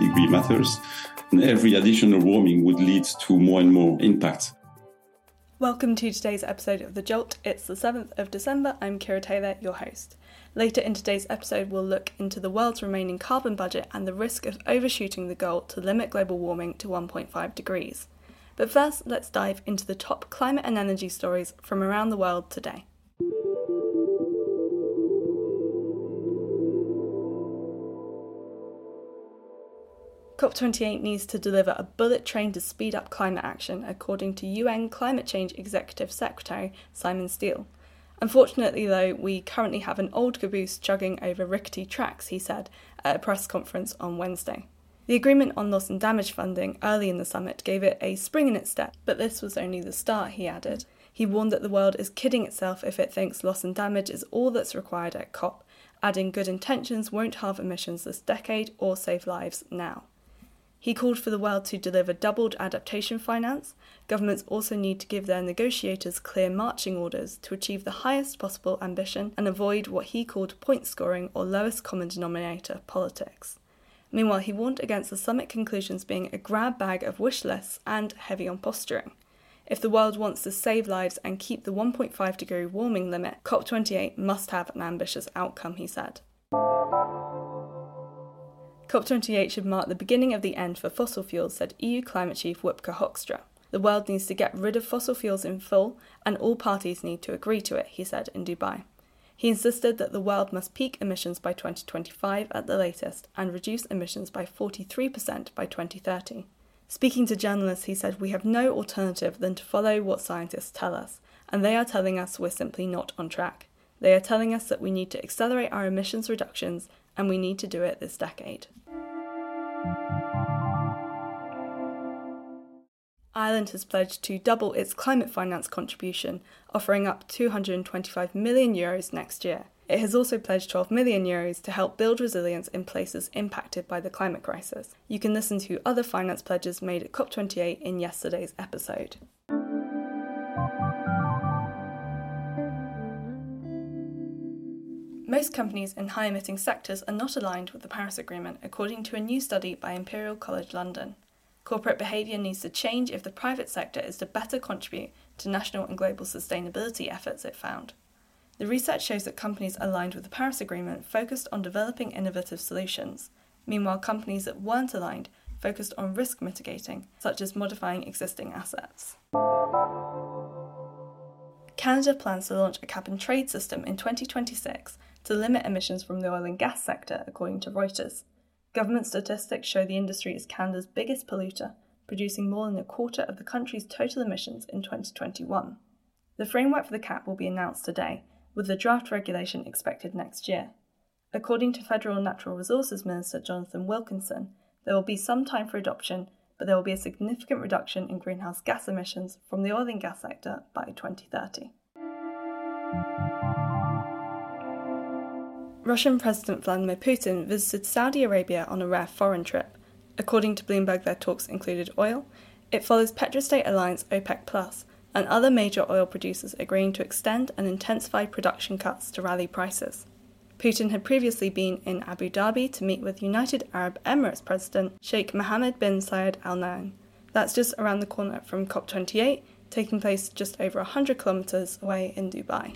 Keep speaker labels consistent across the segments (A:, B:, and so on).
A: Degree matters, and every additional warming would lead to more and more impact.
B: Welcome to today's episode of The Jolt. It's the 7th of December. I'm Kira Taylor, your host. Later in today's episode, we'll look into the world's remaining carbon budget and the risk of overshooting the goal to limit global warming to 1.5 degrees. But first, let's dive into the top climate and energy stories from around the world today. COP28 needs to deliver a bullet train to speed up climate action, according to UN Climate Change Executive Secretary Simon Stiell. Unfortunately, though, we currently have an old caboose chugging over rickety tracks, he said at a press conference on Wednesday. The agreement on loss and damage funding early in the summit gave it a spring in its step, but this was only the start, he added. He warned that the world is kidding itself if it thinks loss and damage is all that's required at COP, adding good intentions won't halve emissions this decade or save lives now. He called for the world to deliver doubled adaptation finance. Governments also need to give their negotiators clear marching orders to achieve the highest possible ambition and avoid what he called point scoring or lowest common denominator politics. Meanwhile, he warned against the summit conclusions being a grab bag of wish lists and heavy on posturing. If the world wants to save lives and keep the 1.5 degree warming limit, COP28 must have an ambitious outcome, he said. COP28 should mark the beginning of the end for fossil fuels, said EU climate chief Wopke Hoekstra. The world needs to get rid of fossil fuels in full, and all parties need to agree to it, he said in Dubai. He insisted that the world must peak emissions by 2025 at the latest and reduce emissions by 43% by 2030. Speaking to journalists, he said, We have no alternative than to follow what scientists tell us, and they are telling us we're simply not on track. They are telling us that we need to accelerate our emissions reductions, and we need to do it this decade. Ireland has pledged to double its climate finance contribution, offering up 225 million euros next year. It has also pledged 12 million euros to help build resilience in places impacted by the climate crisis. You can listen to other finance pledges made at COP28 in yesterday's episode. Most companies in high emitting sectors are not aligned with the Paris Agreement, according to a new study by Imperial College London. Corporate behaviour needs to change if the private sector is to better contribute to national and global sustainability efforts, it found. The research shows that companies aligned with the Paris Agreement focused on developing innovative solutions. Meanwhile, companies that weren't aligned focused on risk mitigating, such as modifying existing assets. Canada plans to launch a cap and trade system in 2026 to limit emissions from the oil and gas sector, according to Reuters. Government statistics show the industry is Canada's biggest polluter, producing more than a quarter of the country's total emissions in 2021. The framework for the cap will be announced today, with the draft regulation expected next year. According to Federal Natural Resources Minister Jonathan Wilkinson, there will be some time for adoption, but there will be a significant reduction in greenhouse gas emissions from the oil and gas sector by 2030. Russian President Vladimir Putin visited Saudi Arabia on a rare foreign trip. According to Bloomberg, their talks included oil. It follows Petrostate Alliance OPEC Plus and other major oil producers agreeing to extend and intensify production cuts to rally prices. Putin had previously been in Abu Dhabi to meet with United Arab Emirates President Sheikh Mohammed bin Zayed Al Nahyan. That's just around the corner from COP28, taking place just over 100 kilometres away in Dubai.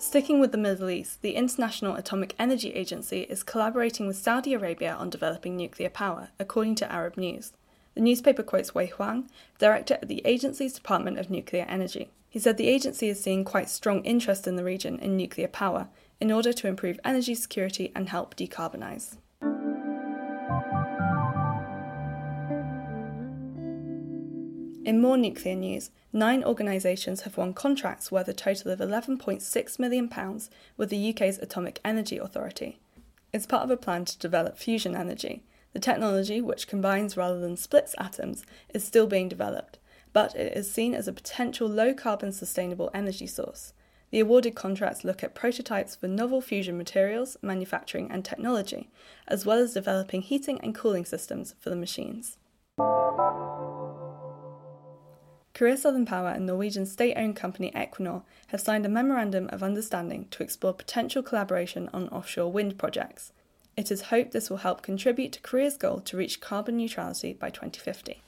B: Sticking with the Middle East, the International Atomic Energy Agency is collaborating with Saudi Arabia on developing nuclear power, according to Arab News. The newspaper quotes Wei Huang, director at the agency's Department of Nuclear Energy. He said the agency is seeing quite strong interest in the region in nuclear power in order to improve energy security and help decarbonise. In more nuclear news, nine organisations have won contracts worth a total of £11.6 million with the UK's Atomic Energy Authority. It's part of a plan to develop fusion energy. The technology, which combines rather than splits atoms, is still being developed, but it is seen as a potential low carbon sustainable energy source. The awarded contracts look at prototypes for novel fusion materials, manufacturing, and technology, as well as developing heating and cooling systems for the machines. Korea Southern Power and Norwegian state owned company Equinor have signed a memorandum of understanding to explore potential collaboration on offshore wind projects. It is hoped this will help contribute to Korea's goal to reach carbon neutrality by 2050.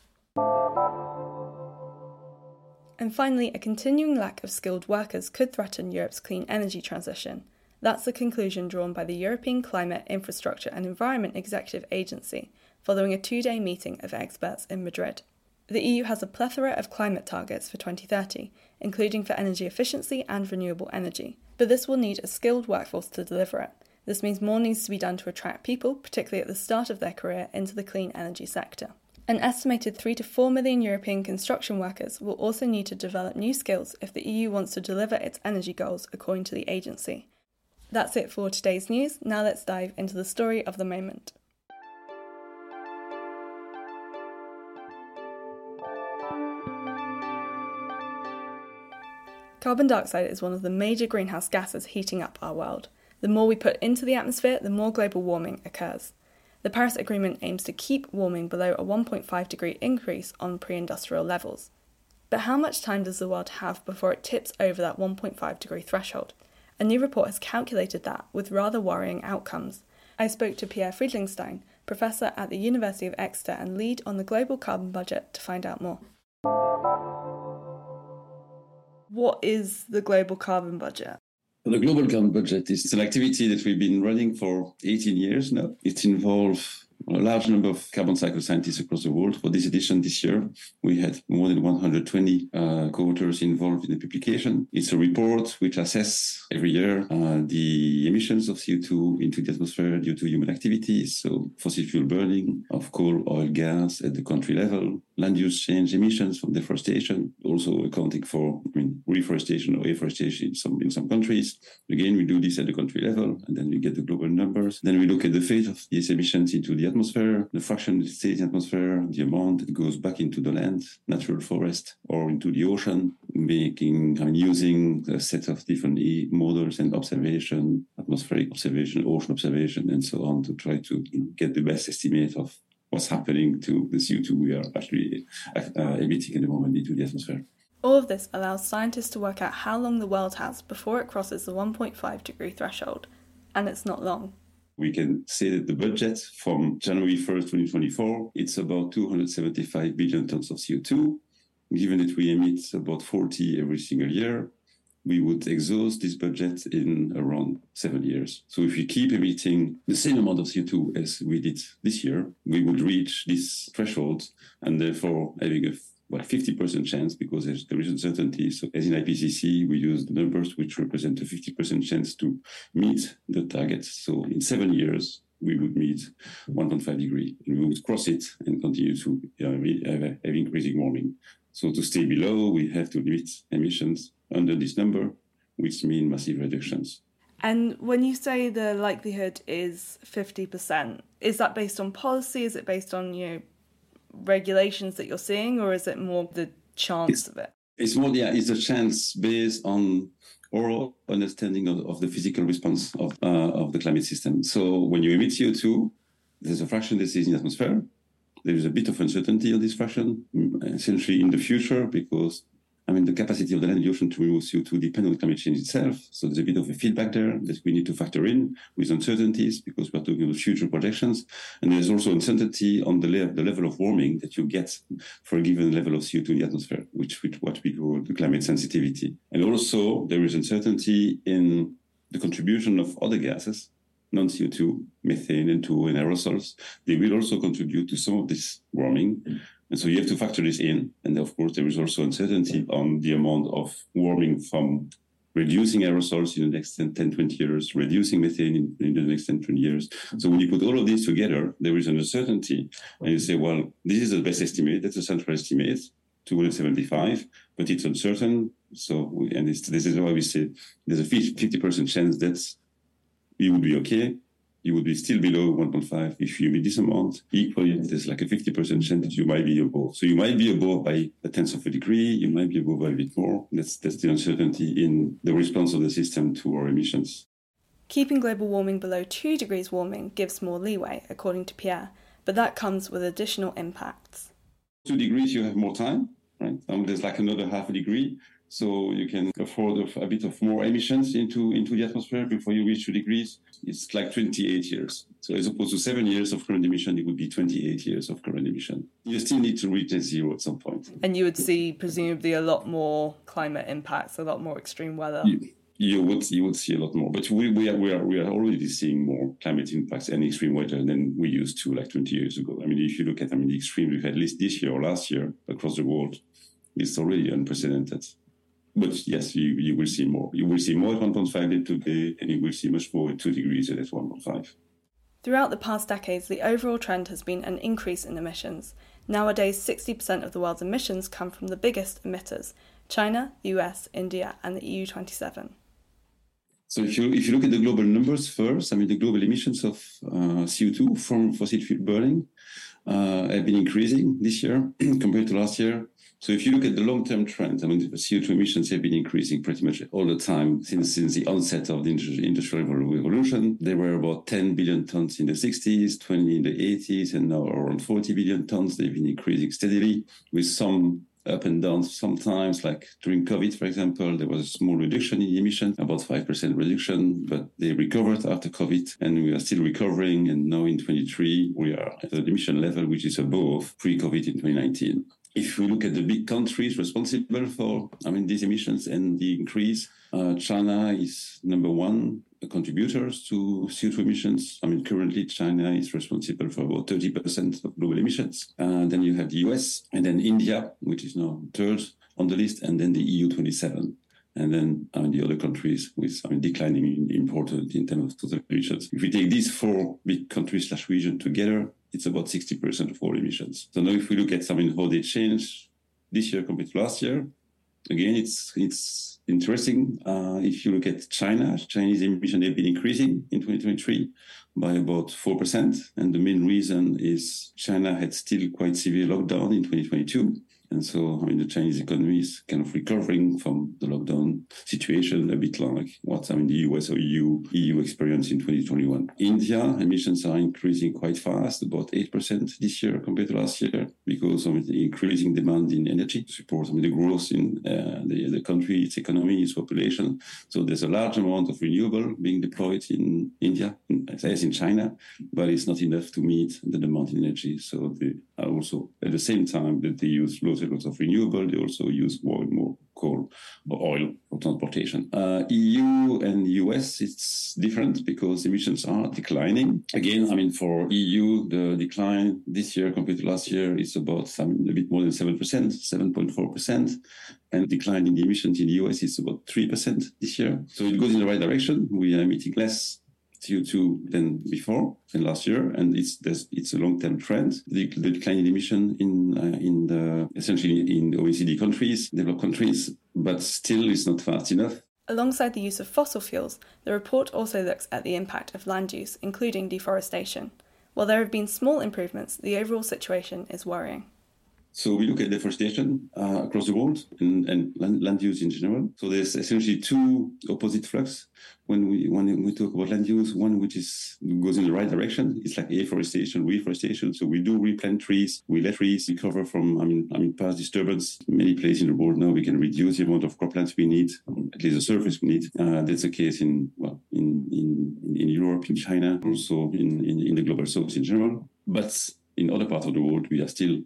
B: And finally, a continuing lack of skilled workers could threaten Europe's clean energy transition. That's the conclusion drawn by the European Climate, Infrastructure and Environment Executive Agency following a two day meeting of experts in Madrid. The EU has a plethora of climate targets for 2030, including for energy efficiency and renewable energy, but this will need a skilled workforce to deliver it. This means more needs to be done to attract people, particularly at the start of their career, into the clean energy sector. An estimated 3 to 4 million European construction workers will also need to develop new skills if the EU wants to deliver its energy goals, according to the agency. That's it for today's news. Now let's dive into the story of the moment. Carbon dioxide is one of the major greenhouse gases heating up our world. The more we put into the atmosphere, the more global warming occurs. The Paris Agreement aims to keep warming below a 1.5 degree increase on pre industrial levels. But how much time does the world have before it tips over that 1.5 degree threshold? A new report has calculated that with rather worrying outcomes. I spoke to Pierre Friedlingstein, professor at the University of Exeter and lead on the global carbon budget, to find out more. What is the global carbon budget?
A: The global carbon budget is an activity that we've been running for 18 years now. It involves a large number of carbon cycle scientists across the world. For this edition this year, we had more than 120 uh, co-authors involved in the publication. It's a report which assesses every year uh, the emissions of CO2 into the atmosphere due to human activities, so fossil fuel burning of coal, oil, gas at the country level, land use change emissions from deforestation, also accounting for I mean, reforestation or afforestation in some, in some countries. Again, we do this at the country level, and then we get the global numbers. Then we look at the fate of these emissions into the atmosphere, the fraction that stays in the atmosphere, the amount that goes back into the land, natural forest, or into the ocean, making, I mean, using a set of different models and observation, atmospheric observation, ocean observation, and so on to try to get the best estimate of what's happening to the CO2 we are actually uh, emitting at the moment into the atmosphere.
B: All of this allows scientists to work out how long the world has before it crosses the 1.5 degree threshold, and it's not long.
A: We can say that the budget from January 1st, 2024, it's about 275 billion tons of CO2. Given that we emit about 40 every single year, we would exhaust this budget in around seven years. So if we keep emitting the same amount of CO2 as we did this year, we would reach this threshold and therefore having a well, 50% chance because there is uncertainty. So as in IPCC, we use the numbers which represent a 50% chance to meet the target. So in seven years, we would meet 1.5 degree and we would cross it and continue to uh, have, have increasing warming. So to stay below, we have to limit emissions under this number, which mean massive reductions.
B: And when you say the likelihood is 50%, is that based on policy? Is it based on, you know, regulations that you're seeing, or is it more the chance
A: it's,
B: of it?
A: It's more, yeah, it's a chance based on our understanding of, of the physical response of, uh, of the climate system. So when you emit CO2, there's a fraction that stays in the atmosphere. There is a bit of uncertainty on this fraction, mm, essentially in the future, because I mean, the capacity of the land and the ocean to remove CO2 depend on climate change itself. So there's a bit of a feedback there that we need to factor in with uncertainties because we're talking about future projections. And there's also uncertainty on the, le- the level of warming that you get for a given level of CO2 in the atmosphere, which, which what we call the climate sensitivity. And also there is uncertainty in the contribution of other gases non-CO2, methane, and 2 and aerosols, they will also contribute to some of this warming. And so you have to factor this in. And of course, there is also uncertainty on the amount of warming from reducing aerosols in the next 10, 10 20 years, reducing methane in, in, the next 10, 20 years. So when you put all of these together, there is an uncertainty. And you say, well, this is the best estimate. That's a central estimate, 275, but it's uncertain. So, we, and this is why we say there's a 50% chance that you would be okay you would be still below 1.5 if you meet this amount. Equally, there's like a 50% chance that you might be above. So you might be above by a tenth of a degree, you might be above by a bit more. That's, that's the uncertainty in the response of the system to our emissions.
B: Keeping global warming below 2 degrees warming gives more leeway, according to Pierre, but that comes with additional impacts.
A: 2 degrees, you have more time right? Um, there's like another half a degree. So you can afford a, a, bit of more emissions into, into the atmosphere before you reach two degrees. It's like 28 years. So as opposed to seven years of current emission, it would be 28 years of current emission. You still need to reach net zero at some point.
B: And you would see presumably a lot more climate impacts, a lot more extreme weather.
A: You, you would you would see a lot more, but we, we are we are we are already seeing more climate impacts and extreme weather than we used to like 20 years ago. I mean, if you look at I mean the extreme we've had at least this year or last year across the world, it's already unprecedented. But yes, you, you will see more. You will see more at 1.5 than today, and you will see much more at 2 degrees than at 1.5.
B: Throughout the past decades, the overall trend has been an increase in emissions. Nowadays, 60% of the world's emissions come from the biggest emitters China, the US, India, and the EU 27.
A: So if you if you look at the global numbers first, I mean the global emissions of uh, CO2 from fossil fuel burning uh, have been increasing this year compared to last year. So if you look at the long-term trend, I mean, the CO2 emissions have been increasing pretty much all the time since, since the onset of the industrial revolution. There were about 10 billion tons in the 60s, 20 in the 80s, and now around 40 billion tons. They've been increasing steadily with some up and down sometimes, like during COVID, for example, there was a small reduction in emission, about 5% reduction, but they recovered after COVID and we are still recovering. And now in 23, we are at an emission level which is above pre-COVID in 2019 if we look at the big countries responsible for, I mean, these emissions and the increase, uh, China is number one contributors to CO2 emissions. I mean, currently China is responsible for about 30% of global emissions. Uh, then you have the US and then India, which is now third on the list, and then the EU 27 and then I mean, the other countries with I mean, declining importance in terms of total emissions. If we take these four big countries slash region together, it's about 60% of all emissions. So now if we look at some how they change this year compared to last year, again, it's it's interesting. Uh, if you look at China, Chinese emissions have been increasing in 2023 by about 4%. And the main reason is China had still quite severe lockdown in 2022. And so, I mean, the Chinese economy is kind of recovering from the lockdown situation, a bit like what I mean the US or EU EU experienced in 2021. India emissions are increasing quite fast, about eight percent this year compared to last year, because of the increasing demand in energy to support I mean, the growth in uh, the, the country, its economy, its population. So there's a large amount of renewable being deployed in India, as in China, but it's not enough to meet the demand in energy. So they are also at the same time that they use low of renewable. They also use more and more coal or oil for transportation. Uh, EU and US, it's different because emissions are declining. Again, I mean, for EU, the decline this year compared to last year is about some, a bit more than 7%, 7.4%. And decline in the emissions in the US is about 3% this year. So it goes in the right direction. We are emitting less CO2 than before than last year, and it's it's a long-term trend. The, the decline in emission in uh, in the essentially in OECD countries, developed countries, but still it's not fast enough.
B: Alongside the use of fossil fuels, the report also looks at the impact of land use, including deforestation. While there have been small improvements, the overall situation is worrying.
A: So we look at deforestation uh, across the world and, and land, land, use in general. So there's essentially two opposite flux when we when we talk about land use. One which is goes in the right direction. It's like afforestation, reforestation. So we do replant trees, we let trees recover from I mean I mean past disturbance. Many places in the world now we can reduce the amount of croplands we need, at least the surface we need. Uh, that's the case in well in in in Europe, in China, also in, in in the global south in general. But in other parts of the world, we are still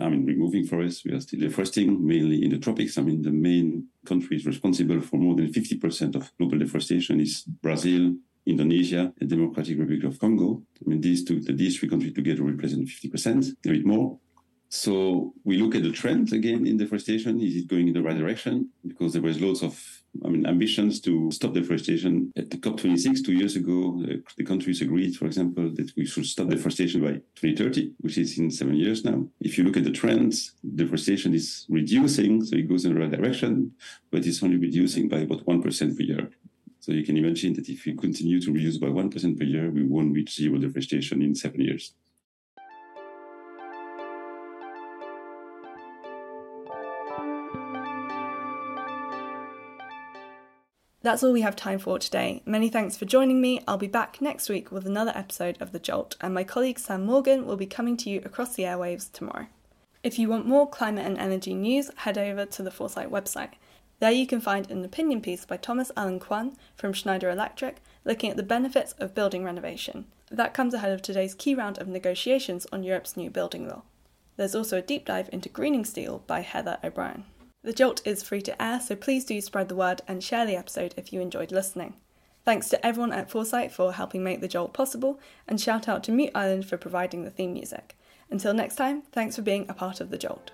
A: I mean, removing forests. We are still deforesting, mainly in the tropics. I mean, the main countries responsible for more than 50% of global deforestation is Brazil, Indonesia, and Democratic Republic of Congo. I mean, these two, these three countries together represent 50%, a bit more. So we look at the trend again in deforestation. Is it going in the right direction? Because there was lots of, I mean, ambitions to stop deforestation. At the COP26 two years ago, the, countries agreed, for example, that we should stop deforestation by 2030, which is in seven years now. If you look at the trends, deforestation is reducing, so it goes in the right direction, but it's only reducing by about 1% per year. So you can imagine that if we continue to reduce by 1% per year, we won't reach zero deforestation in seven years.
B: That's all we have time for today. Many thanks for joining me. I'll be back next week with another episode of The Jolt, and my colleague Sam Morgan will be coming to you across the airwaves tomorrow. If you want more climate and energy news, head over to the Foresight website. There you can find an opinion piece by Thomas Allen Kwan from Schneider Electric looking at the benefits of building renovation. That comes ahead of today's key round of negotiations on Europe's new building law. There's also a deep dive into greening steel by Heather O'Brien. The Jolt is free to air, so please do spread the word and share the episode if you enjoyed listening. Thanks to everyone at Foresight for helping make The Jolt possible, and shout out to Mute Island for providing the theme music. Until next time, thanks for being a part of The Jolt.